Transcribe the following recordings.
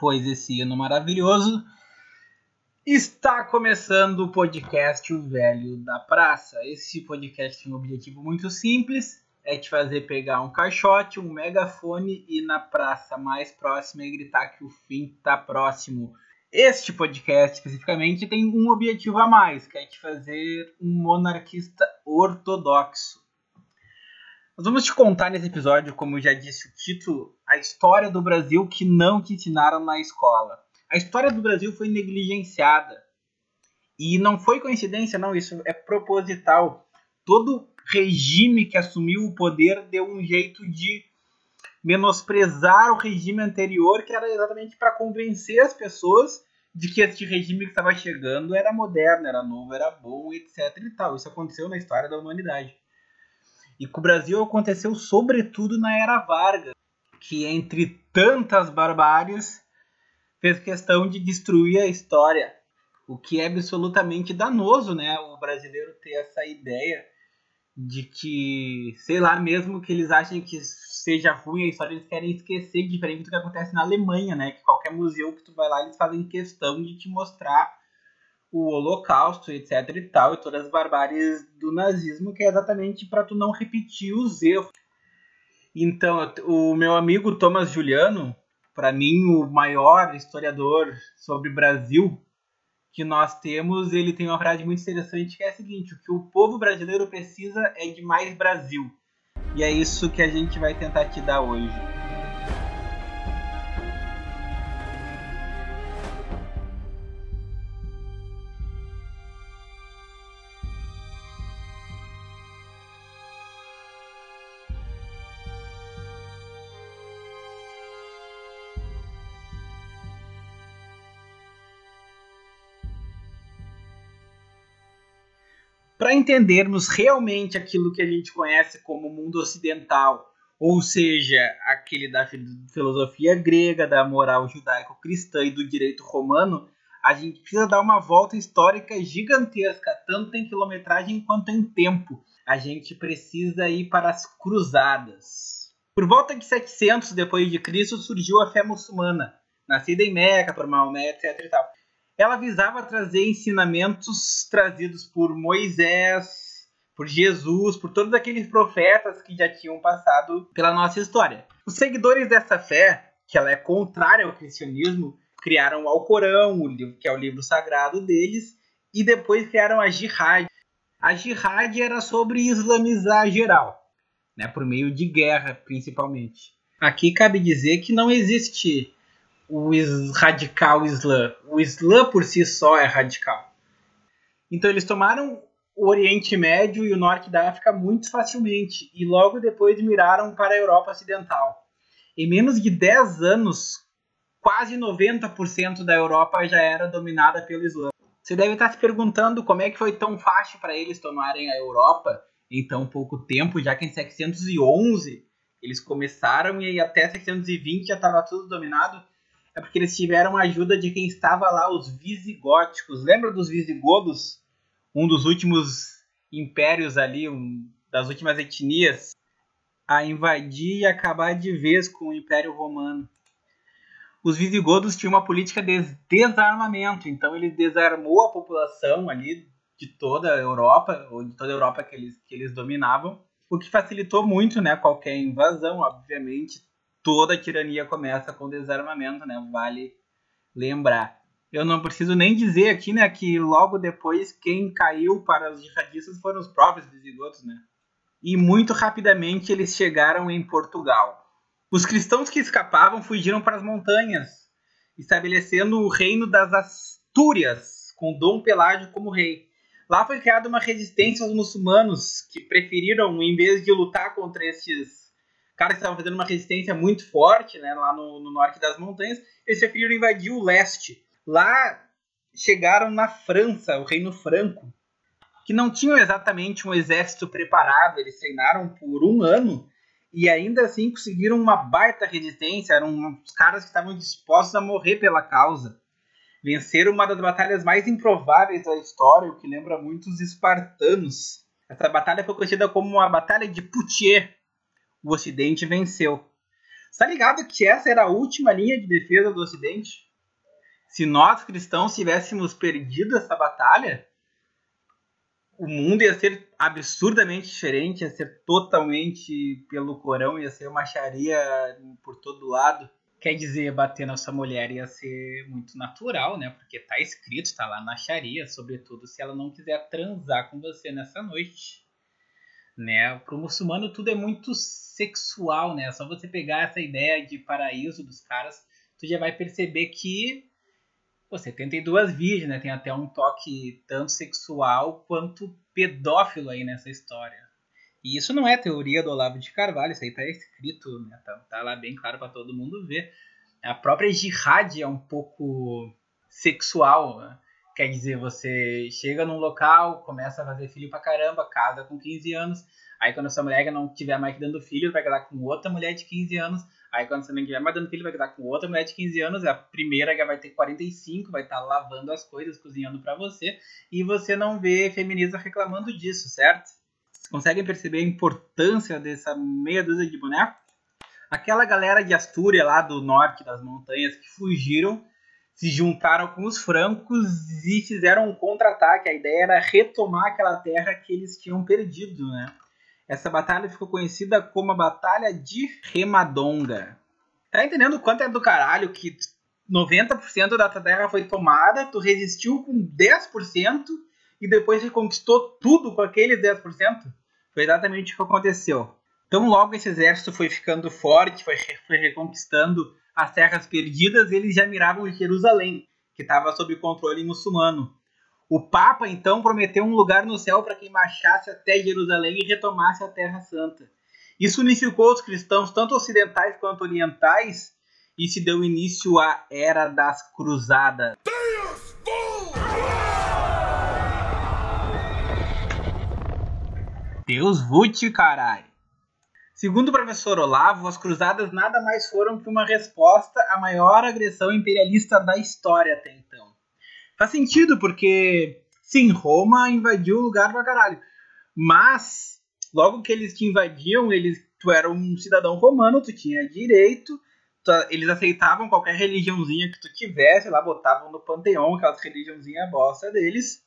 depois desse hino maravilhoso, está começando o podcast O Velho da Praça. Esse podcast tem um objetivo muito simples: é te fazer pegar um caixote, um megafone e ir na praça mais próxima e gritar que o fim está próximo. Este podcast especificamente tem um objetivo a mais, que é te fazer um monarquista ortodoxo. Nós vamos te contar nesse episódio, como já disse o título, a história do Brasil que não te ensinaram na escola. A história do Brasil foi negligenciada. E não foi coincidência, não, isso é proposital. Todo regime que assumiu o poder deu um jeito de menosprezar o regime anterior, que era exatamente para convencer as pessoas de que este regime que estava chegando era moderno, era novo, era bom, etc. E tal. Isso aconteceu na história da humanidade. E com o Brasil aconteceu sobretudo na era Vargas, que entre tantas barbáries fez questão de destruir a história, o que é absolutamente danoso, né? O brasileiro ter essa ideia de que, sei lá, mesmo que eles achem que seja ruim a história, eles querem esquecer, diferente do que acontece na Alemanha, né? Que qualquer museu que tu vai lá, eles fazem questão de te mostrar o Holocausto, etc e tal, e todas as barbáries do nazismo, que é exatamente para tu não repetir os erros. Então, o meu amigo Thomas Juliano, para mim o maior historiador sobre Brasil que nós temos, ele tem uma frase muito interessante que é a seguinte: o que o povo brasileiro precisa é de mais Brasil. E é isso que a gente vai tentar te dar hoje. Para entendermos realmente aquilo que a gente conhece como mundo ocidental, ou seja, aquele da filosofia grega, da moral judaico-cristã e do direito romano, a gente precisa dar uma volta histórica gigantesca, tanto em quilometragem quanto em tempo. A gente precisa ir para as cruzadas. Por volta de 700 depois de Cristo surgiu a fé muçulmana, nascida em Meca por Maomé, etc. E tal ela visava trazer ensinamentos trazidos por Moisés, por Jesus, por todos aqueles profetas que já tinham passado pela nossa história. Os seguidores dessa fé, que ela é contrária ao cristianismo, criaram o Alcorão, que é o livro sagrado deles, e depois criaram a Jihad. A Jihad era sobre islamizar geral, né, por meio de guerra, principalmente. Aqui cabe dizer que não existe o radical Islã. O Islã por si só é radical. Então eles tomaram o Oriente Médio e o Norte da África muito facilmente e logo depois miraram para a Europa Ocidental. Em menos de 10 anos, quase 90% da Europa já era dominada pelo Islã. Você deve estar se perguntando como é que foi tão fácil para eles tomarem a Europa em tão pouco tempo, já que em 711 eles começaram e até 720 já estava tudo dominado é porque eles tiveram a ajuda de quem estava lá, os visigóticos. Lembra dos visigodos? Um dos últimos impérios ali, um, das últimas etnias a invadir e acabar de vez com o Império Romano. Os visigodos tinham uma política de desarmamento, então ele desarmou a população ali de toda a Europa, ou de toda a Europa que eles, que eles dominavam, o que facilitou muito né, qualquer invasão, obviamente, toda tirania começa com desarmamento, né? Vale lembrar. Eu não preciso nem dizer aqui, né, que logo depois quem caiu para os jihadistas foram os próprios visigodos, né? E muito rapidamente eles chegaram em Portugal. Os cristãos que escapavam fugiram para as montanhas, estabelecendo o reino das Astúrias, com Dom Pelágio como rei. Lá foi criada uma resistência aos muçulmanos, que preferiram, em vez de lutar contra esses caras estavam fazendo uma resistência muito forte, né, lá no, no norte das montanhas, eles preferiram invadir o leste. Lá chegaram na França, o Reino Franco, que não tinham exatamente um exército preparado, eles treinaram por um ano e ainda assim conseguiram uma baita resistência, eram os caras que estavam dispostos a morrer pela causa. Venceram uma das batalhas mais improváveis da história, o que lembra muito os espartanos. Essa batalha foi conhecida como a Batalha de Poitiers, o Ocidente venceu. Tá ligado que essa era a última linha de defesa do Ocidente? Se nós cristãos tivéssemos perdido essa batalha, o mundo ia ser absurdamente diferente, ia ser totalmente pelo Corão, ia ser uma Sharia por todo lado. Quer dizer, bater na sua mulher ia ser muito natural, né? Porque tá escrito, tá lá na Sharia, sobretudo se ela não quiser transar com você nessa noite né? Para o muçulmano tudo é muito sexual, né? Só você pegar essa ideia de paraíso dos caras, tu já vai perceber que pô, 72 virgens, né? Tem até um toque tanto sexual quanto pedófilo aí nessa história. E isso não é teoria do Olavo de Carvalho, isso aí tá escrito, né? Tá, tá lá bem claro para todo mundo ver. A própria jihad é um pouco sexual, né? Quer dizer, você chega num local, começa a fazer filho pra caramba, casa com 15 anos. Aí quando essa mulher não tiver mais dando filho, vai casar com outra mulher de 15 anos. Aí quando você não tiver mais dando filho, vai casar com outra mulher de 15 anos. A primeira já vai ter 45, vai estar tá lavando as coisas, cozinhando para você. E você não vê feminista reclamando disso, certo? Conseguem perceber a importância dessa meia dúzia de boneco? Aquela galera de Astúria lá do norte das montanhas que fugiram se juntaram com os francos e fizeram um contra-ataque. A ideia era retomar aquela terra que eles tinham perdido, né? Essa batalha ficou conhecida como a Batalha de Remadonga. Tá entendendo o quanto é do caralho que 90% da tua terra foi tomada, tu resistiu com 10% e depois reconquistou tudo com aqueles 10%? Foi exatamente o que aconteceu. Então logo esse exército foi ficando forte, foi, foi reconquistando as terras perdidas, eles já miravam Jerusalém, que estava sob controle muçulmano. O Papa então prometeu um lugar no céu para quem marchasse até Jerusalém e retomasse a Terra Santa. Isso unificou os cristãos, tanto ocidentais quanto orientais, e se deu início à Era das Cruzadas. Deus vute, caralho! Segundo o professor Olavo, as cruzadas nada mais foram que uma resposta à maior agressão imperialista da história até então. Faz sentido, porque, sim, Roma invadiu o lugar pra caralho. Mas, logo que eles te invadiam, eles, tu era um cidadão romano, tu tinha direito, tu, eles aceitavam qualquer religiãozinha que tu tivesse, lá botavam no panteão aquelas religiãozinha bosta deles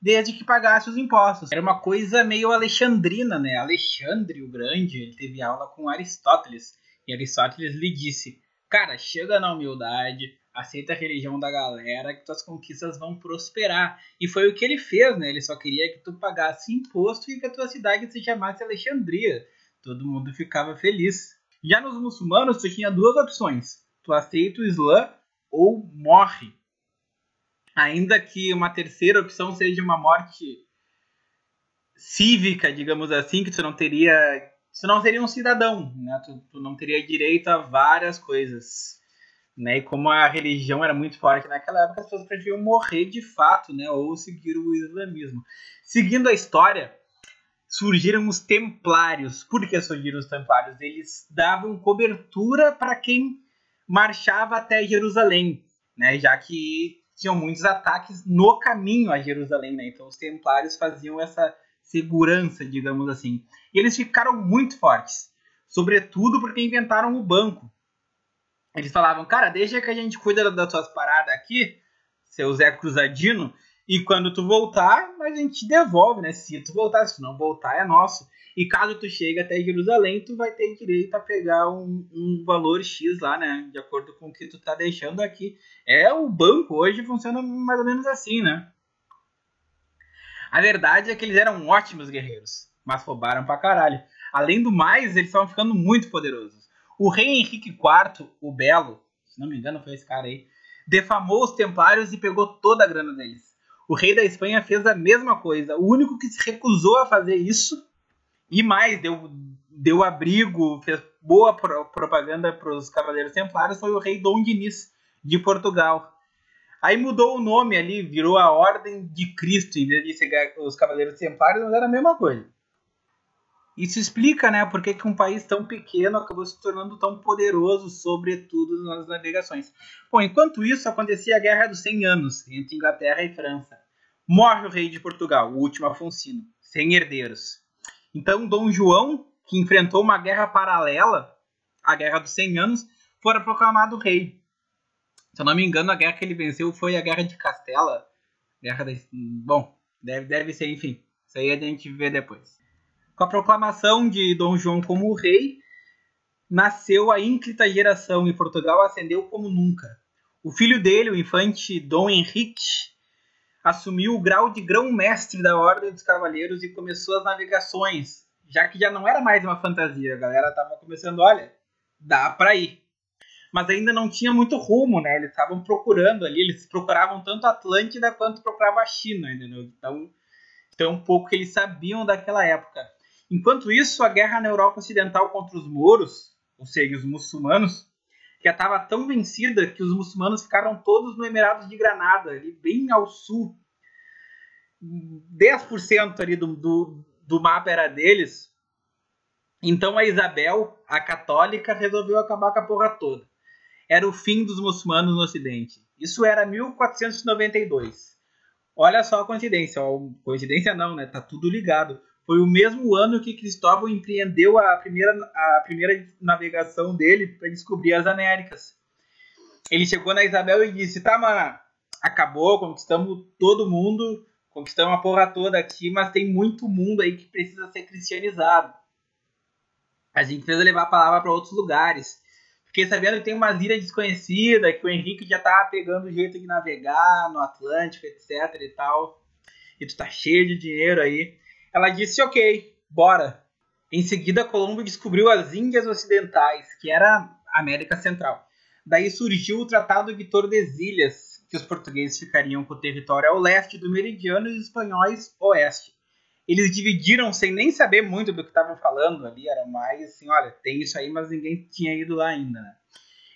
desde que pagasse os impostos. Era uma coisa meio alexandrina, né? Alexandre o Grande, ele teve aula com Aristóteles, e Aristóteles lhe disse: "Cara, chega na humildade, aceita a religião da galera, que tuas conquistas vão prosperar". E foi o que ele fez, né? Ele só queria que tu pagasse imposto e que a tua cidade se chamasse Alexandria. Todo mundo ficava feliz. Já nos muçulmanos, tu tinha duas opções: tu aceita o Islã ou morre ainda que uma terceira opção seja uma morte cívica, digamos assim, que tu não teria, tu não seria um cidadão, né? Tu, tu, não teria direito a várias coisas, né? E como a religião era muito forte naquela época, as pessoas preferiam morrer de fato, né? Ou seguir o islamismo. Seguindo a história, surgiram os templários. Por que surgiram os templários? Eles davam cobertura para quem marchava até Jerusalém, né? Já que tinham muitos ataques no caminho a Jerusalém, né? Então os templários faziam essa segurança, digamos assim. E eles ficaram muito fortes, sobretudo porque inventaram o banco. Eles falavam, cara, deixa que a gente cuida das tuas paradas aqui, seu Zé Cruzadino, e quando tu voltar, a gente devolve, né? Se tu voltar, se tu não voltar, é nosso. E caso tu chegue até Jerusalém, tu vai ter direito a pegar um, um valor X lá, né? De acordo com o que tu tá deixando aqui. É, o banco hoje funciona mais ou menos assim, né? A verdade é que eles eram ótimos guerreiros, mas roubaram pra caralho. Além do mais, eles estavam ficando muito poderosos. O rei Henrique IV, o Belo, se não me engano foi esse cara aí, defamou os templários e pegou toda a grana deles. O rei da Espanha fez a mesma coisa. O único que se recusou a fazer isso e mais, deu, deu abrigo, fez boa pro, propaganda para os Cavaleiros Templários, foi o rei Dom Diniz, de Portugal. Aí mudou o nome ali, virou a Ordem de Cristo, em vez de ser os Cavaleiros Templários, mas era a mesma coisa. Isso explica, né, por que um país tão pequeno acabou se tornando tão poderoso, sobretudo nas navegações. Bom, enquanto isso, acontecia a Guerra dos 100 Anos, entre Inglaterra e França. Morre o rei de Portugal, o último Afonsino, sem herdeiros. Então, Dom João, que enfrentou uma guerra paralela a Guerra dos 100 Anos, fora proclamado rei. Se eu não me engano, a guerra que ele venceu foi a Guerra de Castela. Guerra da... Bom, deve, deve ser, enfim. Isso aí a gente vê depois. Com a proclamação de Dom João como rei, nasceu a ínclita geração e Portugal ascendeu como nunca. O filho dele, o infante Dom Henrique, assumiu o grau de grão-mestre da Ordem dos Cavaleiros e começou as navegações, já que já não era mais uma fantasia, a galera estava começando, olha, dá para ir. Mas ainda não tinha muito rumo, né? Eles estavam procurando ali, eles procuravam tanto a Atlântida quanto procuravam a China, entendeu? Então, então um pouco que eles sabiam daquela época. Enquanto isso, a guerra na Europa Ocidental contra os mouros, ou seja, os muçulmanos, já estava tão vencida que os muçulmanos ficaram todos no Emirado de Granada, ali bem ao sul. 10% ali do, do, do mapa era deles. Então a Isabel, a católica, resolveu acabar com a porra toda. Era o fim dos muçulmanos no Ocidente. Isso era 1492. Olha só a coincidência. Coincidência não, né? Tá tudo ligado. Foi o mesmo ano que Cristóvão empreendeu a primeira, a primeira navegação dele para descobrir as Américas. Ele chegou na Isabel e disse: Tá, mano, acabou, conquistamos todo mundo, conquistamos a porra toda aqui, mas tem muito mundo aí que precisa ser cristianizado. A gente precisa levar a palavra para outros lugares. Fiquei sabendo que tem umas ilhas desconhecidas, que o Henrique já tá pegando o jeito de navegar no Atlântico, etc e tal. E tu tá cheio de dinheiro aí. Ela disse: ok, bora. Em seguida, Colombo descobriu as Índias Ocidentais, que era a América Central. Daí surgiu o Tratado de Tordesilhas, que os portugueses ficariam com o território ao leste do meridiano e os espanhóis oeste. Eles dividiram sem nem saber muito do que estavam falando ali, era mais assim, olha, tem isso aí, mas ninguém tinha ido lá ainda.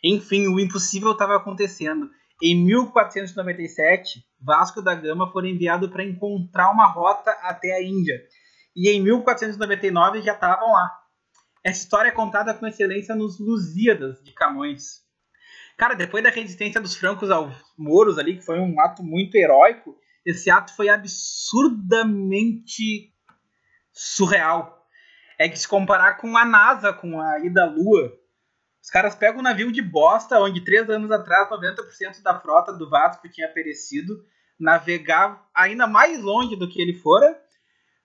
Enfim, o impossível estava acontecendo. Em 1497, Vasco da Gama foi enviado para encontrar uma rota até a Índia. E em 1499 já estavam lá. Essa história é contada com excelência nos Lusíadas de Camões. Cara, depois da resistência dos francos aos mouros ali, que foi um ato muito heróico, esse ato foi absurdamente surreal. É que se comparar com a NASA, com a ida à Lua, os caras pegam um navio de bosta, onde três anos atrás 90% da frota do Vasco tinha perecido, navegar ainda mais longe do que ele fora,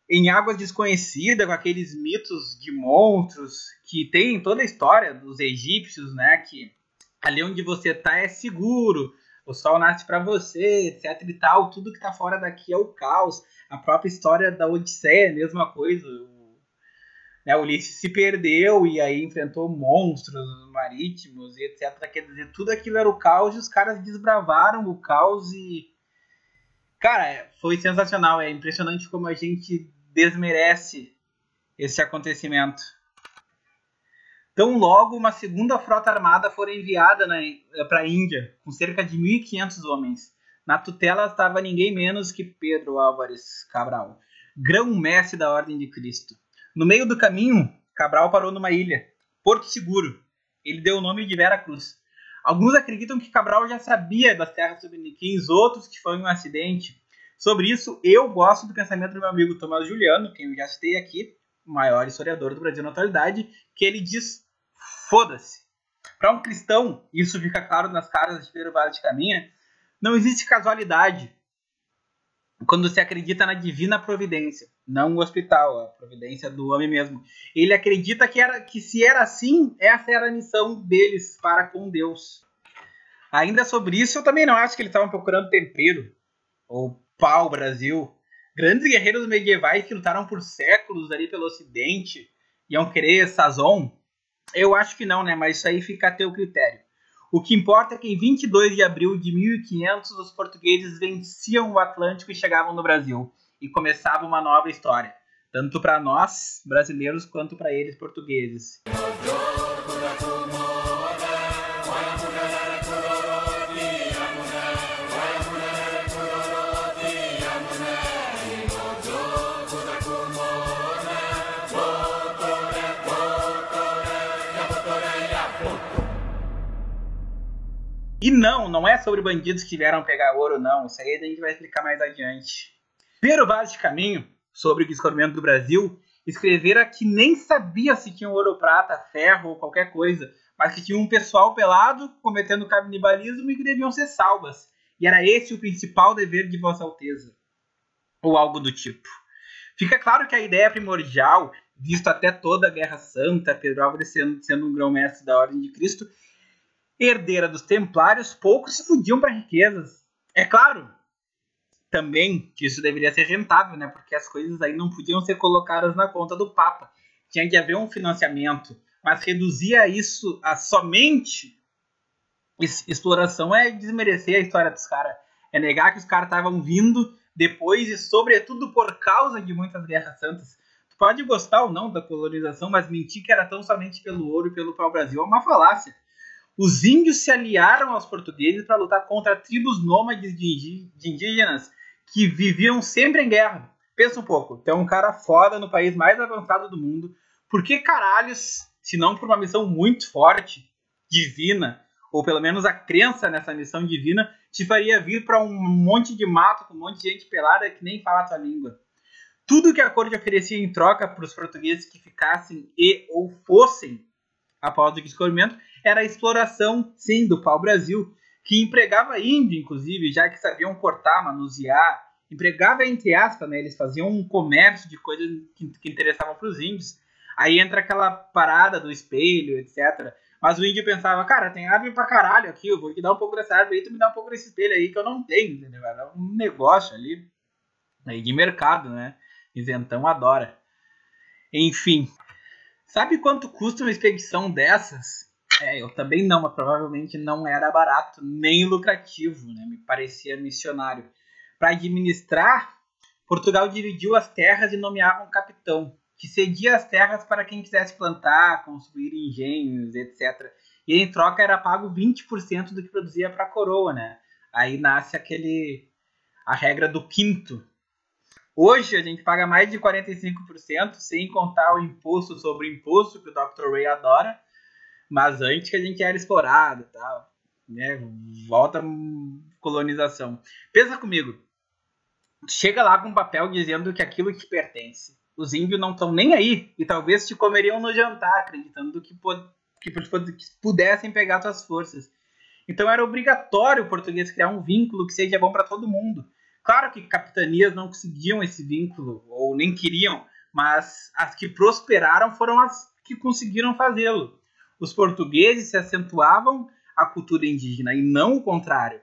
em águas desconhecidas, com aqueles mitos de monstros que tem toda a história dos egípcios, né? Que ali onde você tá é seguro, o sol nasce para você, etc e tal, tudo que tá fora daqui é o caos. A própria história da Odisseia é a mesma coisa né, Ulisses se perdeu e aí enfrentou monstros marítimos e etc. Quer dizer, tudo aquilo era o caos e os caras desbravaram o caos e. Cara, foi sensacional. É impressionante como a gente desmerece esse acontecimento. Tão logo uma segunda frota armada foi enviada para a Índia, com cerca de 1.500 homens. Na tutela estava ninguém menos que Pedro Álvares Cabral, grão-mestre da Ordem de Cristo. No meio do caminho, Cabral parou numa ilha, Porto Seguro. Ele deu o nome de Vera Cruz. Alguns acreditam que Cabral já sabia das terras subniquins, outros que foi um acidente. Sobre isso, eu gosto do pensamento do meu amigo Tomás Juliano, quem eu já citei aqui, o maior historiador do Brasil na atualidade, que ele diz: foda-se. Para um cristão, isso fica claro nas caras de Pedro Vaz de Caminha, não existe casualidade quando se acredita na divina providência, não o hospital, a providência do homem mesmo. Ele acredita que, era, que se era assim, essa era a missão deles para com Deus. Ainda sobre isso, eu também não acho que eles estavam procurando tempero ou pau Brasil. Grandes guerreiros medievais que lutaram por séculos ali pelo Ocidente iam querer sazon? Eu acho que não, né? Mas isso aí fica a teu critério. O que importa é que em 22 de abril de 1500 os portugueses venciam o Atlântico e chegavam no Brasil e começava uma nova história, tanto para nós brasileiros quanto para eles portugueses. E não, não é sobre bandidos que vieram pegar ouro, não. Isso aí a gente vai explicar mais adiante. Primeiro vaso de caminho sobre o descobrimento do Brasil escrevera que nem sabia se tinha ouro, prata, ferro ou qualquer coisa, mas que tinha um pessoal pelado cometendo canibalismo e que deviam ser salvas. E era esse o principal dever de Vossa Alteza, ou algo do tipo. Fica claro que a ideia primordial, visto até toda a Guerra Santa, Pedro Álvares sendo, sendo um grão-mestre da Ordem de Cristo, herdeira dos Templários, poucos se fudiam para riquezas. É claro, também que isso deveria ser rentável, né? Porque as coisas aí não podiam ser colocadas na conta do Papa. Tinha que haver um financiamento, mas reduzir isso a somente exploração é desmerecer a história dos caras. É negar que os caras estavam vindo depois e, sobretudo, por causa de muitas guerras santas. Tu pode gostar ou não da colonização, mas mentir que era tão somente pelo ouro e pelo pau-brasil é uma falácia. Os índios se aliaram aos portugueses para lutar contra tribos nômades de indígenas que viviam sempre em guerra. Pensa um pouco, tem um cara foda no país mais avançado do mundo. Por que caralhos, se não por uma missão muito forte, divina, ou pelo menos a crença nessa missão divina, te faria vir para um monte de mato com um monte de gente pelada que nem fala a tua língua? Tudo que a corte oferecia em troca para os portugueses que ficassem e ou fossem após o descobrimento era a exploração, sim, do pau-brasil, que empregava índio, inclusive, já que sabiam cortar, manusear, empregava entre aspas, né? Eles faziam um comércio de coisas que, que interessavam para os índios. Aí entra aquela parada do espelho, etc. Mas o índio pensava, cara, tem árvore pra caralho aqui, eu vou te dar um pouco dessa árvore aí, tu me dá um pouco desse espelho aí que eu não tenho, entendeu? Era um negócio ali aí de mercado, né? Isentão adora. Enfim, sabe quanto custa uma expedição dessas? É, eu também não, mas provavelmente não era barato nem lucrativo, né? Me parecia missionário. Para administrar, Portugal dividiu as terras e nomeava um capitão, que cedia as terras para quem quisesse plantar, construir engenhos, etc. E em troca era pago 20% do que produzia para a coroa, né? Aí nasce aquele a regra do quinto. Hoje a gente paga mais de 45%, sem contar o imposto sobre imposto que o Dr. Ray adora mas antes que a gente era explorado e tal, né? Volta colonização. Pensa comigo. Chega lá com um papel dizendo que aquilo te pertence. Os índios não estão nem aí e talvez te comeriam no jantar, acreditando que, que, que pudessem pegar suas forças. Então era obrigatório o português criar um vínculo que seja bom para todo mundo. Claro que capitanias não conseguiam esse vínculo ou nem queriam, mas as que prosperaram foram as que conseguiram fazê-lo os portugueses se acentuavam a cultura indígena e não o contrário.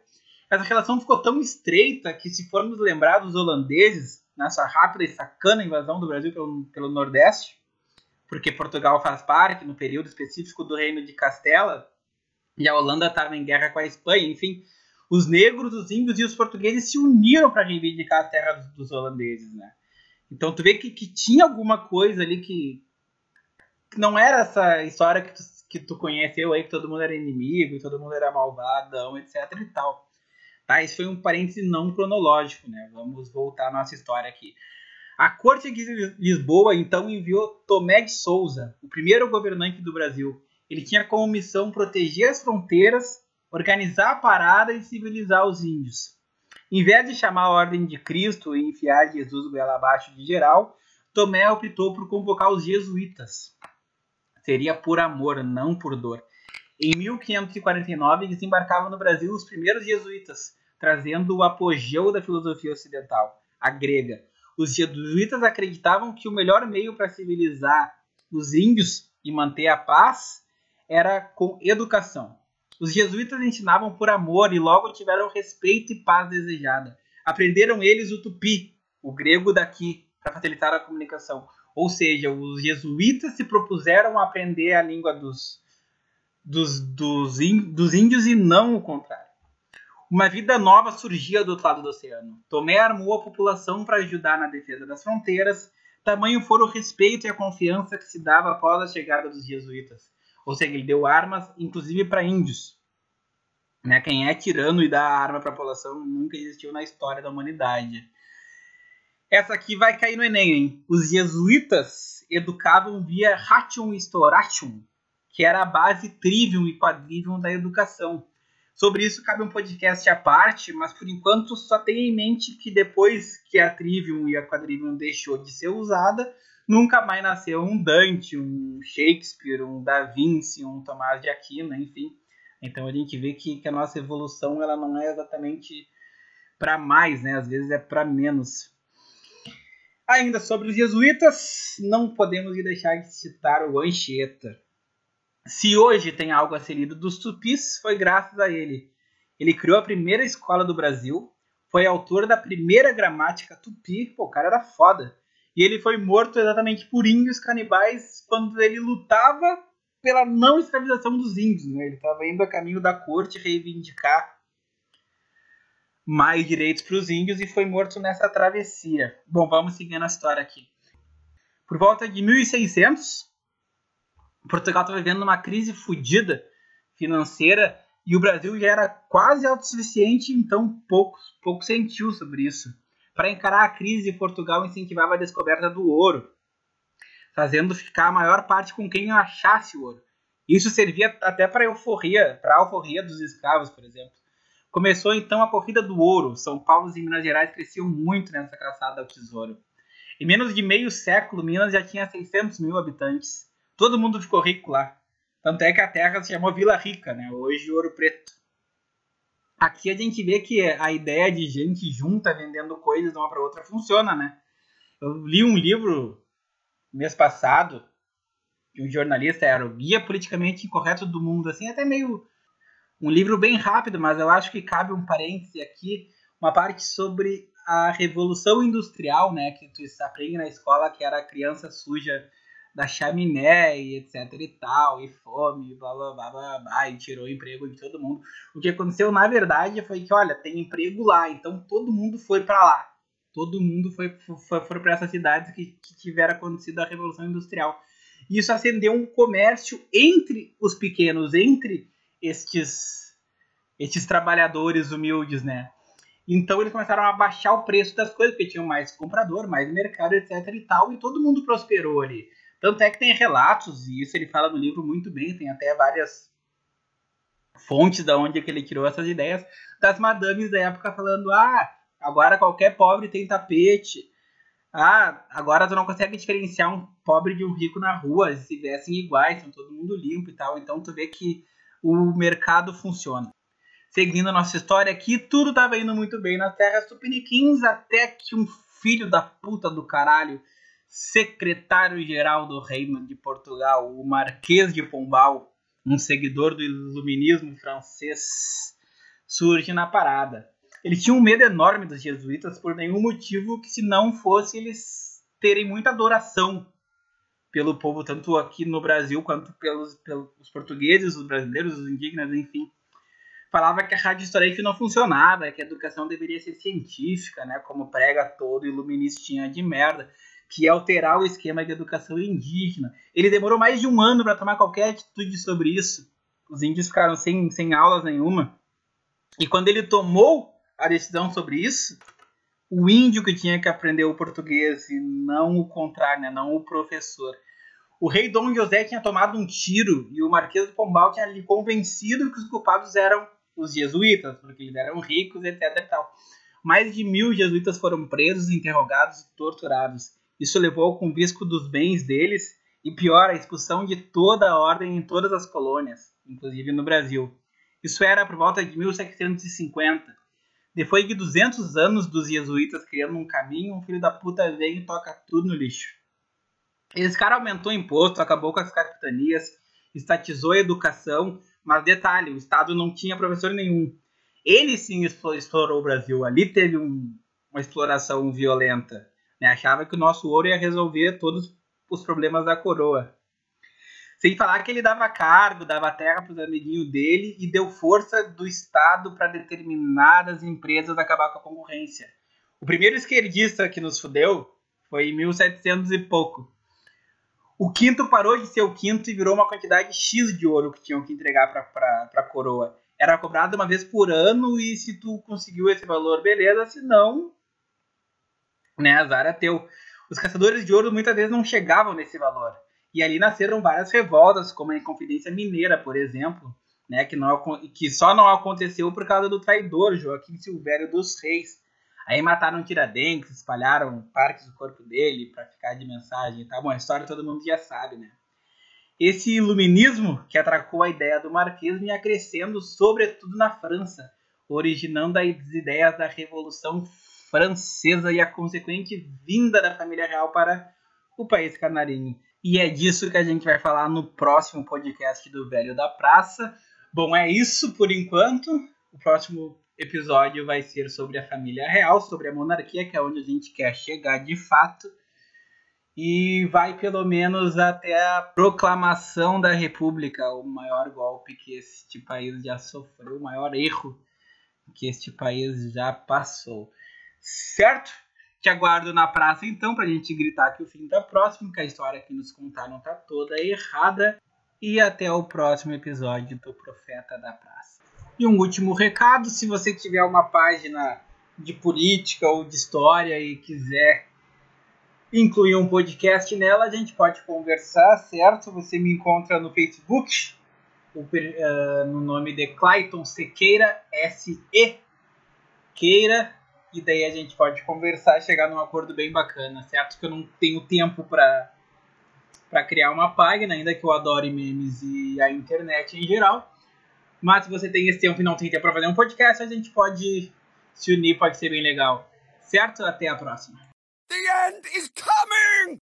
Essa relação ficou tão estreita que, se formos lembrar dos holandeses, nessa rápida e sacana invasão do Brasil pelo, pelo Nordeste, porque Portugal faz parte, no período específico, do Reino de Castela, e a Holanda estava em guerra com a Espanha, enfim, os negros, os índios e os portugueses se uniram para reivindicar a terra dos, dos, holandeses, né? Então tu vê que, que tinha alguma coisa ali que, que não era essa história que tu que tu conheceu aí que todo mundo era inimigo e todo mundo era malvadão, etc e tal. Tá? Isso foi um parêntese não cronológico, né? Vamos voltar à nossa história aqui. A corte de Lisboa então enviou Tomé de Souza, o primeiro governante do Brasil. Ele tinha como missão proteger as fronteiras, organizar a parada e civilizar os índios. Em vez de chamar a ordem de Cristo e enfiar Jesus goela abaixo de geral, Tomé optou por convocar os jesuítas seria por amor, não por dor. Em 1549 desembarcavam no Brasil os primeiros jesuítas, trazendo o apogeu da filosofia ocidental, a grega. Os jesuítas acreditavam que o melhor meio para civilizar os índios e manter a paz era com educação. Os jesuítas ensinavam por amor e logo tiveram respeito e paz desejada. Aprenderam eles o tupi, o grego daqui, para facilitar a comunicação. Ou seja, os jesuítas se propuseram a aprender a língua dos, dos, dos, dos índios e não o contrário. Uma vida nova surgia do outro lado do oceano. Tomé armou a população para ajudar na defesa das fronteiras, tamanho fora o respeito e a confiança que se dava após a chegada dos jesuítas. Ou seja, ele deu armas, inclusive para índios. Né? Quem é tirano e dá arma para a população nunca existiu na história da humanidade. Essa aqui vai cair no Enem, hein? Os jesuítas educavam via Ratium Storatium, que era a base trivium e quadrivium da educação. Sobre isso cabe um podcast à parte, mas por enquanto só tenha em mente que depois que a trivium e a quadrivium deixou de ser usada, nunca mais nasceu um Dante, um Shakespeare, um Da Vinci, um Tomás de Aquino, enfim. Então a gente vê que, que a nossa evolução ela não é exatamente para mais, né? Às vezes é para menos. Ainda sobre os jesuítas, não podemos deixar de citar o Anchieta. Se hoje tem algo a ser lido dos tupis, foi graças a ele. Ele criou a primeira escola do Brasil, foi autor da primeira gramática tupi, pô, o cara era foda. E ele foi morto exatamente por índios canibais quando ele lutava pela não escravização dos índios. Né? Ele estava indo a caminho da corte reivindicar mais direitos para os índios e foi morto nessa travessia. Bom, vamos seguindo a história aqui. Por volta de 1600, Portugal estava vivendo uma crise fodida financeira e o Brasil já era quase autossuficiente, então pouco, pouco sentiu sobre isso. Para encarar a crise, Portugal incentivava a descoberta do ouro, fazendo ficar a maior parte com quem achasse o ouro. Isso servia até para euforia, para a alforria dos escravos, por exemplo. Começou então a corrida do ouro. São Paulo e Minas Gerais cresciam muito nessa caçada ao tesouro. Em menos de meio século, Minas já tinha 600 mil habitantes. Todo mundo ficou rico lá. Tanto é que a terra se chamou Vila Rica, né? hoje Ouro Preto. Aqui a gente vê que a ideia de gente junta vendendo coisas uma para outra funciona, né? Eu li um livro mês passado de um jornalista, era o Guia Politicamente Incorreto do Mundo, assim, até meio um livro bem rápido, mas eu acho que cabe um parêntese aqui, uma parte sobre a revolução industrial, né, que tu aprende na escola, que era a criança suja da chaminé e etc e tal, e fome, blá blá blá blá, blá e tirou o emprego de todo mundo. O que aconteceu na verdade foi que, olha, tem emprego lá, então todo mundo foi para lá. Todo mundo foi, foi, foi para essas cidades que, que tiveram acontecido a revolução industrial. Isso acendeu um comércio entre os pequenos, entre estes, estes trabalhadores humildes, né? Então eles começaram a baixar o preço das coisas, porque tinham mais comprador, mais mercado, etc e tal, e todo mundo prosperou ali. Tanto é que tem relatos, e isso ele fala no livro muito bem, tem até várias fontes da onde é que ele tirou essas ideias, das madames da época falando, ah, agora qualquer pobre tem tapete, ah, agora tu não consegue diferenciar um pobre de um rico na rua, se vestem iguais, são todo mundo limpo e tal, então tu vê que o mercado funciona. Seguindo a nossa história aqui, tudo estava indo muito bem nas terras tupiniquins, até que um filho da puta do caralho, secretário-geral do Reino de Portugal, o Marquês de Pombal, um seguidor do iluminismo francês, surge na parada. Ele tinha um medo enorme dos jesuítas por nenhum motivo que se não fosse eles terem muita adoração pelo povo, tanto aqui no Brasil quanto pelos, pelos portugueses, os brasileiros, os indígenas, enfim. Falava que a rádio histórica não funcionava, que a educação deveria ser científica, né, como prega todo iluministinha de merda, que ia alterar o esquema de educação indígena. Ele demorou mais de um ano para tomar qualquer atitude sobre isso. Os índios ficaram sem, sem aulas nenhuma. E quando ele tomou a decisão sobre isso, o índio que tinha que aprender o português e não o contrário, né? não o professor. O rei Dom José tinha tomado um tiro e o Marquês do Pombal tinha lhe convencido que os culpados eram os jesuítas, porque eles eram ricos, etc. Mais de mil jesuítas foram presos, interrogados e torturados. Isso levou ao confisco dos bens deles e, pior, a expulsão de toda a ordem em todas as colônias, inclusive no Brasil. Isso era por volta de 1750. Depois de 200 anos dos jesuítas criando um caminho, um filho da puta vem e toca tudo no lixo. Esse cara aumentou o imposto, acabou com as capitanias, estatizou a educação, mas detalhe, o Estado não tinha professor nenhum. Ele sim explorou o Brasil, ali teve um, uma exploração violenta. Né? Achava que o nosso ouro ia resolver todos os problemas da coroa. Sem falar que ele dava cargo, dava terra para os amiguinhos dele e deu força do Estado para determinadas empresas acabar com a concorrência. O primeiro esquerdista que nos fudeu foi em 1700 e pouco. O quinto parou de ser o quinto e virou uma quantidade X de ouro que tinham que entregar para a coroa. Era cobrado uma vez por ano e se tu conseguiu esse valor, beleza, se não, né, azar é teu. Os caçadores de ouro muitas vezes não chegavam nesse valor. E ali nasceram várias revoltas, como a Inconfidência Mineira, por exemplo, né, que, não, que só não aconteceu por causa do traidor Joaquim Silvério dos Reis. Aí mataram Tiradentes, espalharam partes do corpo dele para ficar de mensagem tá? Bom, a história todo mundo já sabe, né? Esse iluminismo que atracou a ideia do marquismo ia crescendo sobretudo na França, originando as ideias da Revolução Francesa e a consequente vinda da família real para o país canarinho. E é disso que a gente vai falar no próximo podcast do Velho da Praça. Bom, é isso por enquanto. O próximo episódio vai ser sobre a família real, sobre a monarquia, que é onde a gente quer chegar de fato. E vai pelo menos até a proclamação da República, o maior golpe que este país já sofreu, o maior erro que este país já passou. Certo? Te aguardo na praça então, pra gente gritar que o fim tá próximo, que a história que nos contaram tá toda errada. E até o próximo episódio do Profeta da Praça. E um último recado: se você tiver uma página de política ou de história e quiser incluir um podcast nela, a gente pode conversar, certo? Você me encontra no Facebook, no nome de Clayton Sequeira, S-E Queira, e daí a gente pode conversar e chegar num acordo bem bacana, certo? Que eu não tenho tempo para para criar uma página, ainda que eu adore memes e a internet em geral. Mas se você tem esse tempo e não tem tempo para fazer um podcast, a gente pode se unir, pode ser bem legal. Certo? Até a próxima. The end is coming!